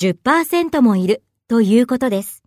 10%もいるということです。